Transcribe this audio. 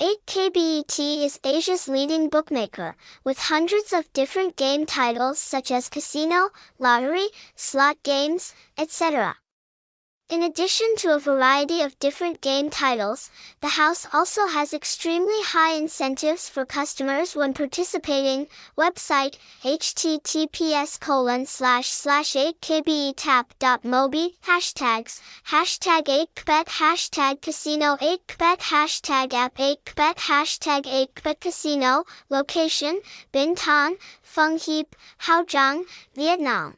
8KBET is Asia's leading bookmaker, with hundreds of different game titles such as casino, lottery, slot games, etc. In addition to a variety of different game titles, the house also has extremely high incentives for customers when participating. Website https colon slash slash 8kbetapp.mobi Hashtags Hashtag 8kbet Hashtag casino 8kbet Hashtag app 8kbet Hashtag 8kbet casino Location Binh Thanh, Phung Hiep, Hau Giang, Vietnam